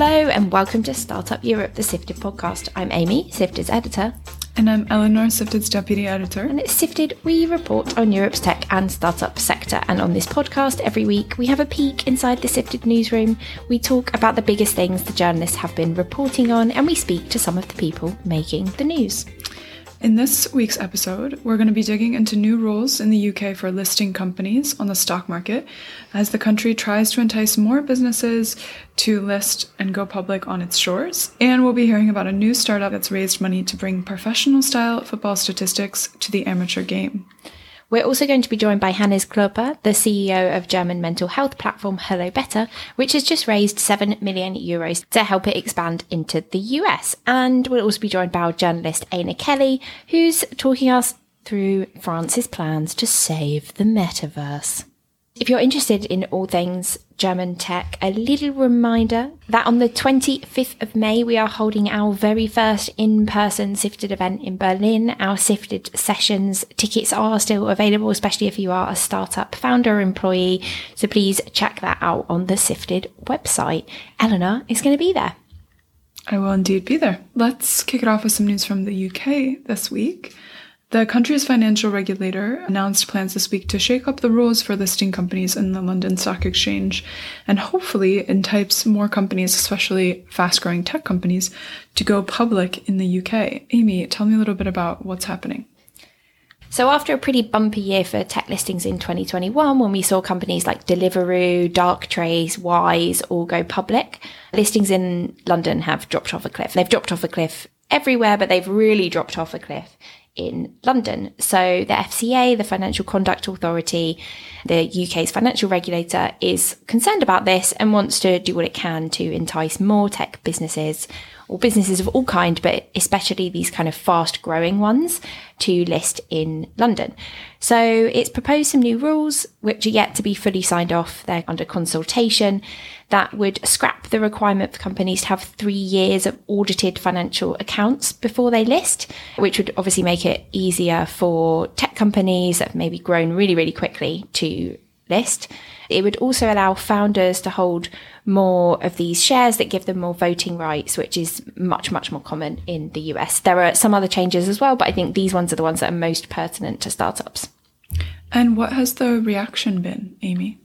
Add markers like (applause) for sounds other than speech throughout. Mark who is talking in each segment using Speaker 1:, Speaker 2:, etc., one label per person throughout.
Speaker 1: Hello, and welcome to Startup Europe, the Sifted podcast. I'm Amy, Sifted's editor.
Speaker 2: And I'm Eleanor, Sifted's deputy editor.
Speaker 1: And at Sifted, we report on Europe's tech and startup sector. And on this podcast, every week, we have a peek inside the Sifted newsroom. We talk about the biggest things the journalists have been reporting on, and we speak to some of the people making the news.
Speaker 2: In this week's episode, we're going to be digging into new rules in the UK for listing companies on the stock market as the country tries to entice more businesses to list and go public on its shores. And we'll be hearing about a new startup that's raised money to bring professional style football statistics to the amateur game.
Speaker 1: We're also going to be joined by Hannes Klöpper, the CEO of German mental health platform HelloBetter, which has just raised 7 million euros to help it expand into the US. And we'll also be joined by our journalist Éanna Kelly, who's talking us through France's plans to save the metaverse. If you're interested in all things German tech, a little reminder that on the 25th of May, we are holding our very first in person Sifted event in Berlin. Our Sifted sessions tickets are still available, especially if you are a startup founder or employee. So please check that out on the Sifted website. Eleanor is going to be there.
Speaker 2: I will indeed be there. Let's kick it off with some news from the UK this week. The country's financial regulator announced plans this week to shake up the rules for listing companies in the London Stock Exchange and hopefully entice more companies, especially fast growing tech companies, to go public in the UK. Amy, tell me a little bit about what's happening.
Speaker 1: So, after a pretty bumpy year for tech listings in 2021, when we saw companies like Deliveroo, Darktrace, Wise all go public, listings in London have dropped off a cliff. They've dropped off a cliff everywhere, but they've really dropped off a cliff in London. So the FCA, the Financial Conduct Authority, the UK's financial regulator is concerned about this and wants to do what it can to entice more tech businesses or businesses of all kind, but especially these kind of fast growing ones to list in London. So it's proposed some new rules, which are yet to be fully signed off. They're under consultation that would scrap the requirement for companies to have three years of audited financial accounts before they list, which would obviously make it easier for tech companies that have maybe grown really, really quickly to list. It would also allow founders to hold more of these shares that give them more voting rights, which is much, much more common in the US. There are some other changes as well, but I think these ones are the ones that are most pertinent to startups.
Speaker 2: And what has the reaction been, Amy?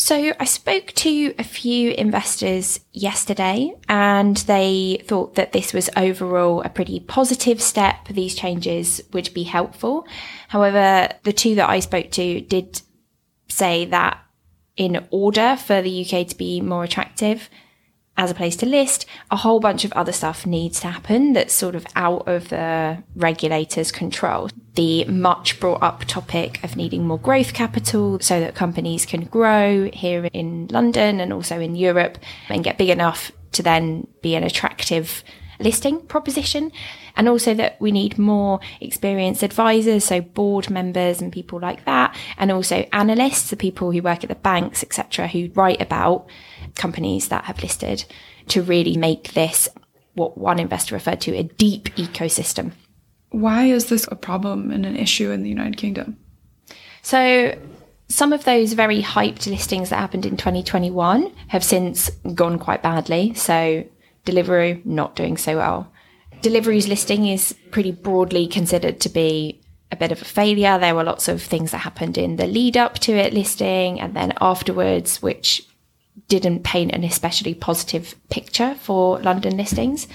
Speaker 1: So I spoke to a few investors yesterday and they thought that this was overall a pretty positive step. These changes would be helpful. However, the two that I spoke to did say that in order for the UK to be more attractive, as a place to list, a whole bunch of other stuff needs to happen that's sort of out of the regulator's control. The much brought up topic of needing more growth capital so that companies can grow here in London and also in Europe and get big enough to then be an attractive listing proposition. And also that we need more experienced advisors, so board members and people like that, and also analysts, the people who work at the banks, etc., who write about companies that have listed to really make this what one investor referred to a deep ecosystem.
Speaker 2: Why is this a problem and an issue in the United Kingdom?
Speaker 1: So, some of those very hyped listings that happened in 2021 have since gone quite badly. So, Deliveroo not doing so well. Deliveroo's listing is pretty broadly considered to be a bit of a failure. There were lots of things that happened in the lead up to it listing and then afterwards, which didn't paint an especially positive picture for London listings.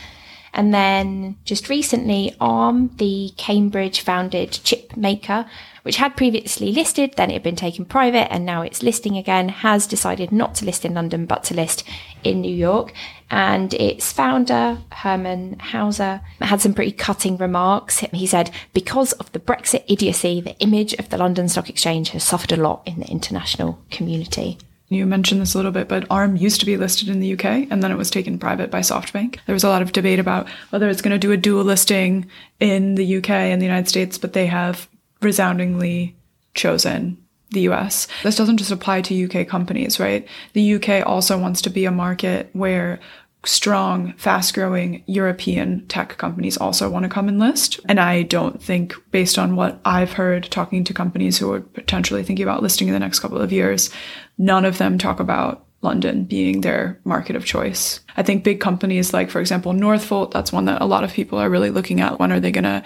Speaker 1: And then just recently, ARM, the Cambridge founded chip maker, which had previously listed, then it had been taken private, and now it's listing again, has decided not to list in London, but to list in New York. And its founder, Hermann Hauser, had some pretty cutting remarks. He said, because of the Brexit idiocy, the image of the London Stock Exchange has suffered a lot in the international community.
Speaker 2: You mentioned this a little bit, but ARM used to be listed in the UK and then it was taken private by SoftBank. There was a lot of debate about whether it's going to do a dual listing in the UK and the United States, but they have resoundingly chosen the US. This doesn't just apply to UK companies, right? The UK also wants to be a market where strong, fast growing European tech companies also want to come and list. And I don't think, based on what I've heard talking to companies who are potentially thinking about listing in the next couple of years, none of them talk about London being their market of choice. I think big companies like, for example, Northvolt, that's one that a lot of people are really looking at. When are they going to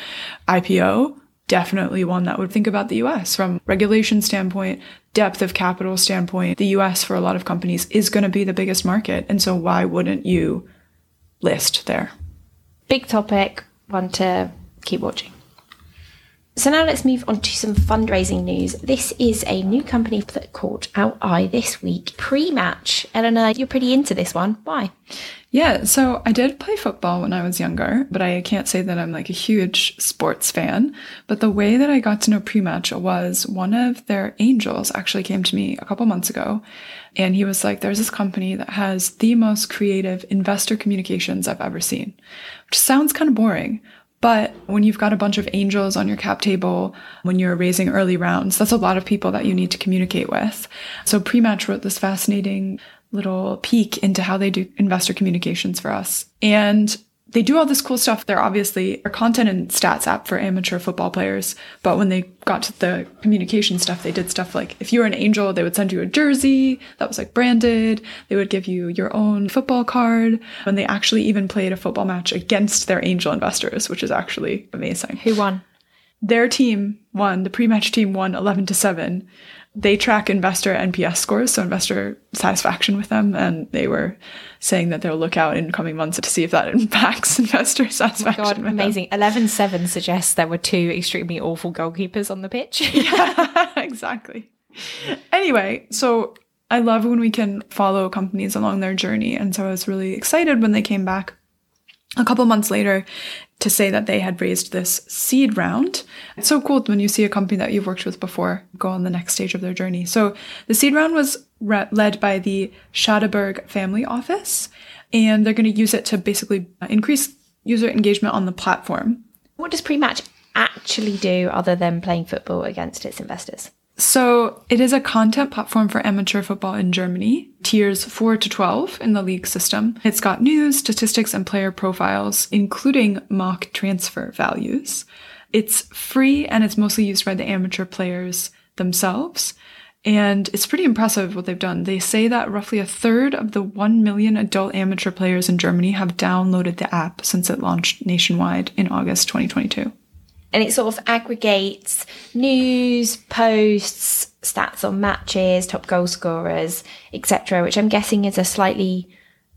Speaker 2: IPO? Definitely one that would think about the US from regulation standpoint, depth of capital standpoint. The US for a lot of companies is going to be the biggest market. And so why wouldn't you list there?
Speaker 1: Big topic, one to keep watching. So now let's move on to some fundraising news. This is a new company that caught our eye this week. Prematch. Eleanor, you're pretty into this one. Why?
Speaker 2: Yeah, so I did play football when I was younger, but I can't say that I'm like a huge sports fan. But the way that I got to know Prematch was one of their angels actually came to me a couple months ago and he was like, there's this company that has the most creative investor communications I've ever seen, which sounds kind of boring, but when you've got a bunch of angels on your cap table, when you're raising early rounds, that's a lot of people that you need to communicate with. So Prematch wrote this fascinating little peek into how they do investor communications for us. And they do all this cool stuff. They're obviously a content and stats app for amateur football players. But when they got to the communication stuff, they did stuff like if you were an angel, they would send you a jersey that was like branded. They would give you your own football card. And they actually even played a football match against their angel investors, which is actually amazing.
Speaker 1: Who won?
Speaker 2: Their team won. The Prematch team won 11 to 7 they track investor NPS scores, so investor satisfaction with them, and they were saying that they'll look out in coming months to see if that (laughs) impacts investor oh satisfaction. Oh
Speaker 1: God, amazing! Eleven seven suggests there were two extremely awful goalkeepers on the pitch. (laughs)
Speaker 2: yeah, exactly. Anyway, so I love when we can follow companies along their journey, and so I was really excited when they came back a couple months later to say that they had raised this seed round. It's so cool when you see a company that you've worked with before go on the next stage of their journey. So the seed round was re- led by the Schadeberg Family Office, and they're going to use it to basically uh, increase user engagement on the platform.
Speaker 1: What does Prematch actually do other than playing football against its investors?
Speaker 2: So it is a content platform for amateur football in Germany, tiers 4 to 12 in the league system. It's got news, statistics, and player profiles, including mock transfer values. It's free and it's mostly used by the amateur players themselves. And it's pretty impressive what they've done. They say that roughly a third of the 1 million adult amateur players in Germany have downloaded the app since it launched nationwide in August 2022
Speaker 1: and it sort of aggregates news, posts, stats on matches, top goal scorers, etc., which I'm guessing is a slightly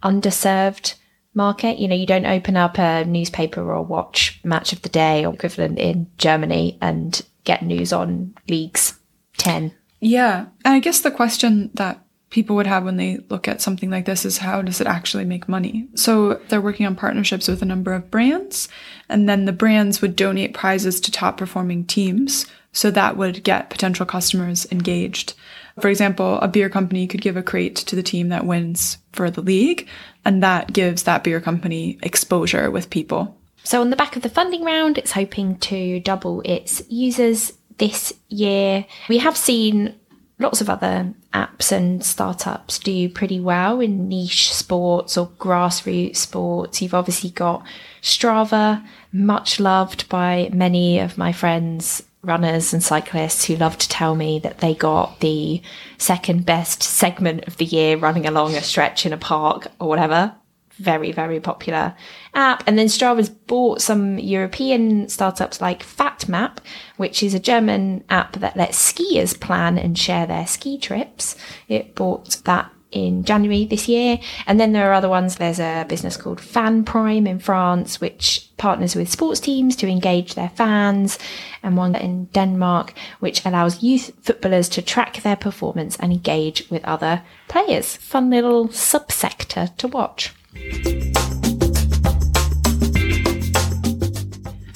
Speaker 1: underserved market. You know, you don't open up a newspaper or watch match of the day or equivalent in Germany and get news on leagues 10.
Speaker 2: Yeah. And I guess the question that people would have when they look at something like this is how does it actually make money? So they're working on partnerships with a number of brands, and then the brands would donate prizes to top performing teams. So that would get potential customers engaged. For example, a beer company could give a crate to the team that wins for the league, and that gives that beer company exposure with people.
Speaker 1: So, on the back of the funding round, it's hoping to double its users this year. We have seen lots of other apps and startups do pretty well in niche sports or grassroots sports. You've obviously got Strava, much loved by many of my friends, runners and cyclists who love to tell me that they got the second best segment of the year running along a stretch in a park or whatever very, very popular app. And then Strava's bought some European startups like FatMap, which is a German app that lets skiers plan and share their ski trips. It bought that in January this year. And then there are other ones. There's a business called Fan Prime in France, which partners with sports teams to engage their fans, and one in Denmark, which allows youth footballers to track their performance and engage with other players. Fun little subsector to watch.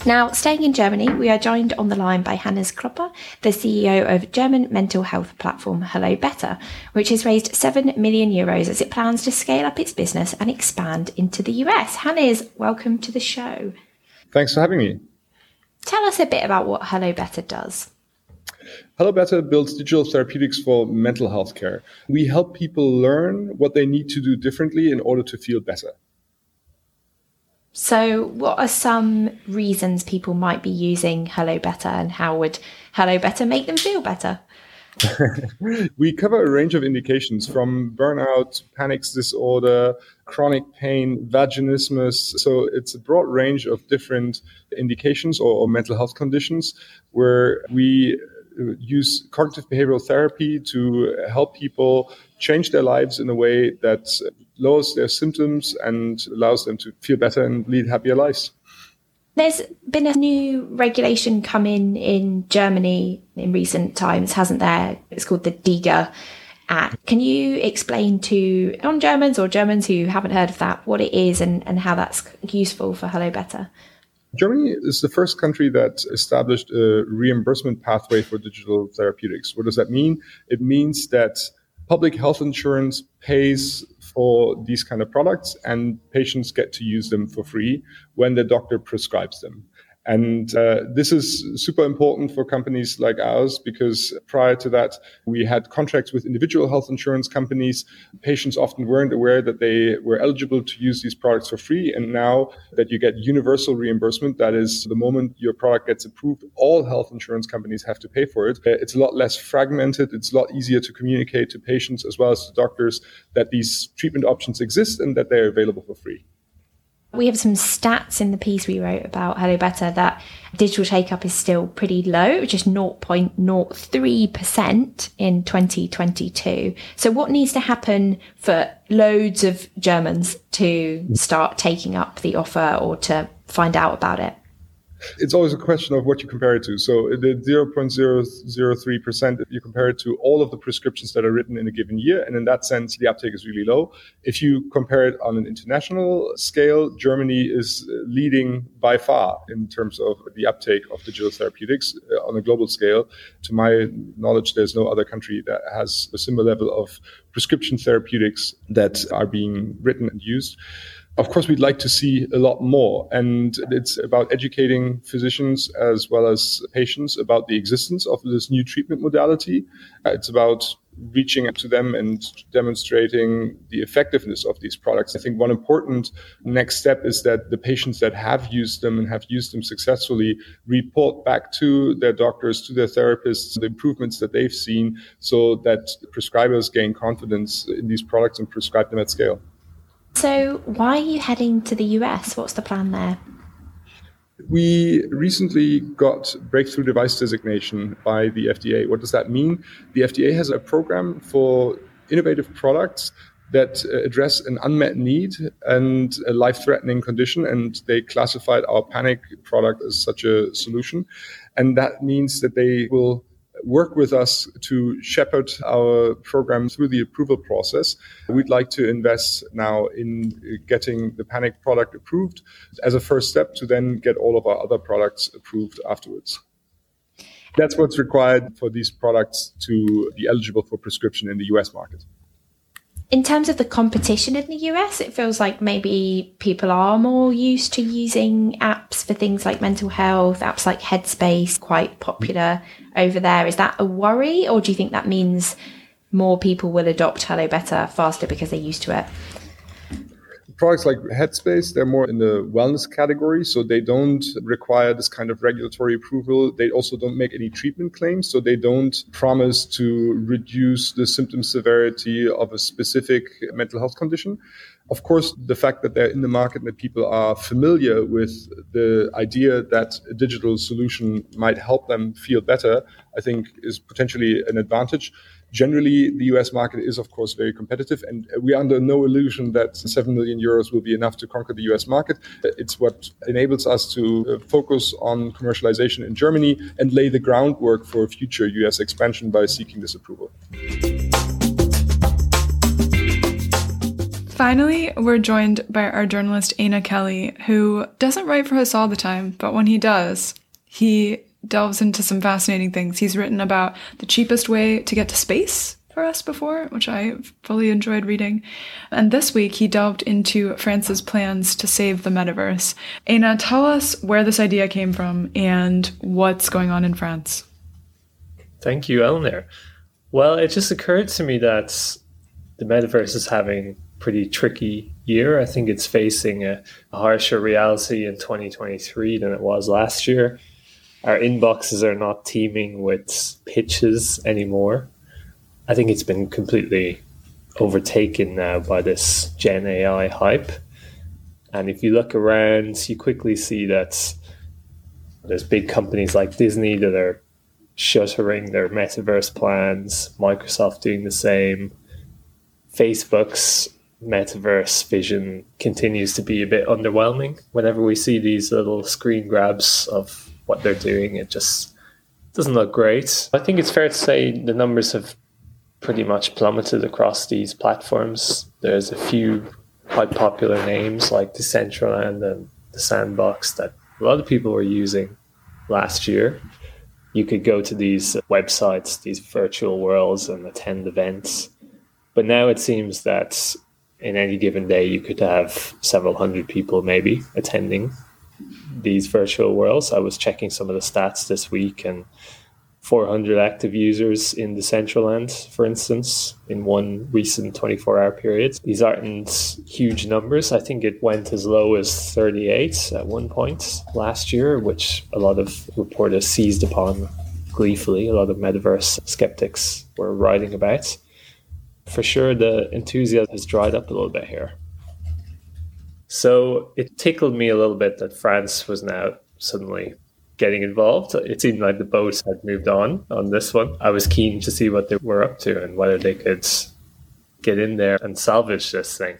Speaker 1: Now, staying in Germany, we are joined on the line by Hannes Klöpper, the CEO of German mental health platform HelloBetter, which has raised 7 million euros as it plans to scale up its business and expand into the US. Hannes, welcome to the show.
Speaker 3: Thanks for having me.
Speaker 1: Tell us a bit about what HelloBetter does.
Speaker 3: HelloBetter builds digital therapeutics for mental health care. We help people learn what they need to do differently in order to feel better.
Speaker 1: So, what are some reasons people might be using HelloBetter, and how would HelloBetter make them feel better? (laughs)
Speaker 3: we cover a range of indications from burnout, panic disorder, chronic pain, vaginismus. So it's a broad range of different indications or, or mental health conditions where we Uh, use cognitive behavioral therapy to help people change their lives in a way that lowers their symptoms and allows them to feel better and lead happier lives.
Speaker 1: There's been a new regulation come in in Germany in recent times, hasn't there? It's called the DiGA Act. Can you explain to non Germans or Germans who haven't heard of that what it is and, and how that's useful for HelloBetter?
Speaker 3: Germany is the first country that established a reimbursement pathway for digital therapeutics. What does that mean? It means that public health insurance pays for these kind of products and patients get to use them for free when the doctor prescribes them. And uh, this is super important for companies like ours because prior to that, we had contracts with individual health insurance companies. Patients often weren't aware that they were eligible to use these products for free. And now that you get universal reimbursement, that is the moment your product gets approved, all health insurance companies have to pay for it. Uh, it's a lot less fragmented. It's a lot easier to communicate to patients as well as to doctors that these treatment options exist and that they're available for free.
Speaker 1: We have some stats in the piece we wrote about HelloBetter that digital take up is still pretty low, just 0.03% in 2022. So, what needs to happen for loads of Germans to start taking up the offer or to find out about it?
Speaker 3: It's always a question of what you compare it to. So the 0.003%, you compare it to all of the prescriptions that are written in a given year. And in that sense, the uptake is really low. If you compare it on an international scale, Germany is leading by far in terms of the uptake of digital therapeutics uh, on a global scale. To my knowledge, there's no other country that has a similar level of prescription therapeutics that are being written and used. Of course, we'd like to see a lot more. And it's about educating physicians as well as patients about the existence of this new treatment modality. Uh, it's about reaching out to them and demonstrating the effectiveness of these products. I think one important next step is that the patients that have used them and have used them successfully report back to their doctors, to their therapists, the improvements that they've seen so that prescribers gain confidence in these products and prescribe them at scale.
Speaker 1: So, why are you heading to the US? What's the plan there?
Speaker 3: We recently got breakthrough device designation by the FDA. What does that mean? The FDA has a program for innovative products that uh, address an unmet need and a life threatening condition, and they classified our panic product as such a solution. And that means that they will work with us to shepherd our program through the approval process. We'd like to invest now in getting the Panic product approved as a first step to then get all of our other products approved afterwards. That's what's required for these products to be eligible for prescription in the US market
Speaker 1: in terms of the competition in the US, it feels like maybe people are more used to using apps for things like mental health, apps like Headspace, quite popular over there. Is that a worry, or do you think that means more people will adopt HelloBetter faster because they're used to it?
Speaker 3: Products like Headspace, they're more in the wellness category, so they don't require this kind of regulatory approval. They also don't make any treatment claims, so they don't promise to reduce the symptom severity of a specific mental health condition. Of course, the fact that they're in the market and that people are familiar with the idea that a digital solution might help them feel better, I think is potentially an advantage. Generally, the US market is, of course, very competitive, and we are under no illusion that 7 million euros will be enough to conquer the US market. It's what enables us to uh, focus on commercialization in Germany and lay the groundwork for future US expansion by seeking this approval.
Speaker 2: Finally, we're joined by our journalist Éanna Kelly, who doesn't write for us all the time, but when he does, he delves into some fascinating things. He's written about the cheapest way to get to space for us before, which I fully enjoyed reading. And this week he delved into France's plans to save the metaverse. Éanna, tell us where this idea came from and what's going on in France.
Speaker 4: Thank you, Eleanor. Well, it just occurred to me that the metaverse is having pretty tricky year. I think it's facing a, a harsher reality in 2023 than it was last year. Our inboxes are not teeming with pitches anymore. I think it's been completely overtaken now by this Gen AI hype. And if you look around, you quickly see that there's big companies like Disney that are shuttering their metaverse plans, Microsoft doing the same. Facebook's metaverse vision continues to be a bit underwhelming. Whenever we see these little screen grabs of what they're doing, it just doesn't look great. I think it's fair to say the numbers have pretty much plummeted across these platforms. There's a few quite popular names like Decentraland and the Sandbox that a lot of people were using last year. You could go to these websites, these virtual worlds, and attend events. But now it seems that in any given day, you could have several hundred people maybe attending these virtual worlds. I was checking some of the stats this week, and 400 active users in Decentraland, for instance, in one recent 24 hour period. These aren't huge numbers. I think it went as low as 38 at one point last year, which a lot of reporters seized upon gleefully. A lot of metaverse skeptics were writing about. For sure, the enthusiasm has dried up a little bit here. So it tickled me a little bit that France was now suddenly getting involved. It seemed like the boat had moved on on this one. I was keen to see what they were up to and whether they could get in there and salvage this thing.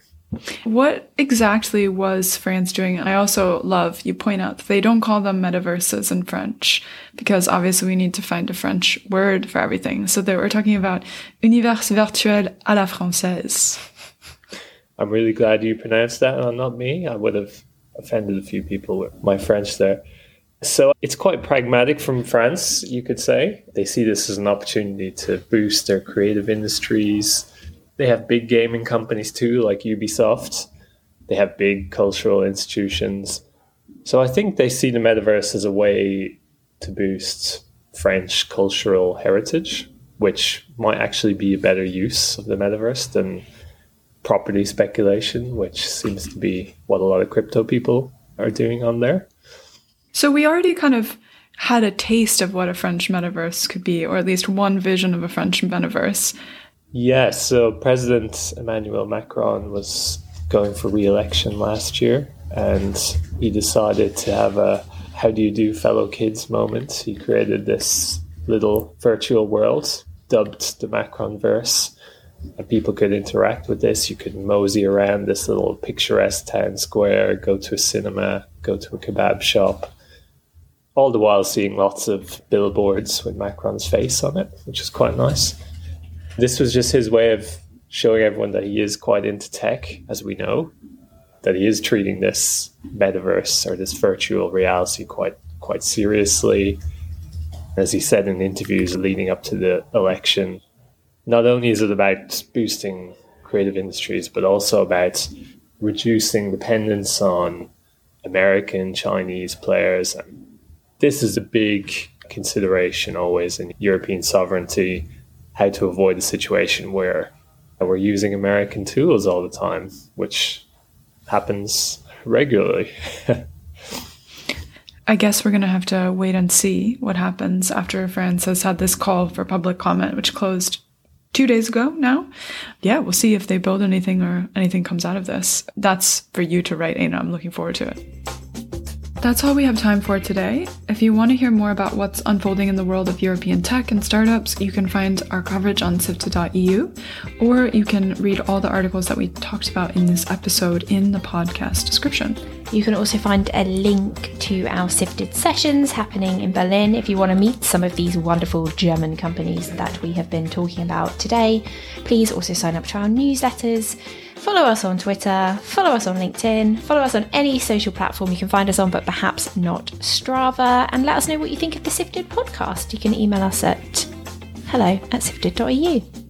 Speaker 2: What exactly was France doing? I also love you point out they don't call them metaverses in French because obviously we need to find a French word for everything. So they were talking about univers virtuel à la française.
Speaker 4: I'm really glad you pronounced that and not me. I would have offended a few people with my French there. So it's quite pragmatic from France, you could say. They see this as an opportunity to boost their creative industries. They have big gaming companies too, like Ubisoft. They have big cultural institutions. So I think they see the metaverse as a way to boost French cultural heritage, which might actually be a better use of the metaverse than property speculation, which seems to be what a lot of crypto people are doing on there.
Speaker 2: So we already kind of had a taste of what a French metaverse could be, or at least one vision of a French metaverse.
Speaker 4: Yes, so President Emmanuel Macron was going for re-election last year, and he decided to have a "How do you do, fellow kids?" moment. He created this little virtual world dubbed the Macron verse, and people could interact with this. You could mosey around this little picturesque town square, go to a cinema, go to a kebab shop, all the while seeing lots of billboards with Macron's face on it, which is quite nice. This was just his way of showing everyone that he is quite into tech, as we know, that he is treating this metaverse or this virtual reality quite quite seriously. As he said in interviews leading up to the election, not only is it about boosting creative industries, but also about reducing dependence on American, Chinese players this is a big consideration always in European sovereignty, how to avoid a situation where we're using American tools all the time, which happens regularly. (laughs)
Speaker 2: I guess we're going to have to wait and see what happens after France has had this call for public comment, which closed two days ago now. Yeah, we'll see if they build anything or anything comes out of this. That's for you to write, Éanna. I'm looking forward to it. That's all we have time for today. If you want to hear more about what's unfolding in the world of European tech and startups, you can find our coverage on sifted.eu, or you can read all the articles that we talked about in this episode in the podcast description.
Speaker 1: You can also find a link to our Sifted sessions happening in Berlin if you want to meet some of these wonderful German companies that we have been talking about today. Please also sign up to our newsletters. Follow us on Twitter, follow us on LinkedIn, follow us on any social platform you can find us on, but perhaps not Strava, and let us know what you think of the Sifted podcast. You can email us at hello at sifted.eu.